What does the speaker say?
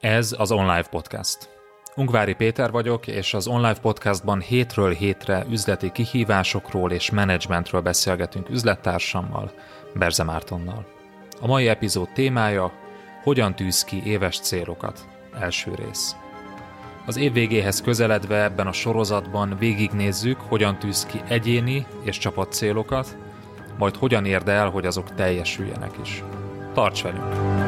Ez az Online Podcast. Ungvári Péter vagyok, és az Online Podcastban hétről hétre üzleti kihívásokról és menedzsmentről beszélgetünk üzlettársammal, Berze Mártonnal. A mai epizód témája Hogyan tűz ki éves célokat? Első rész. Az év végéhez közeledve ebben a sorozatban végignézzük, hogyan tűz ki egyéni és csapat célokat, majd hogyan érde el, hogy azok teljesüljenek is. Tarts velünk!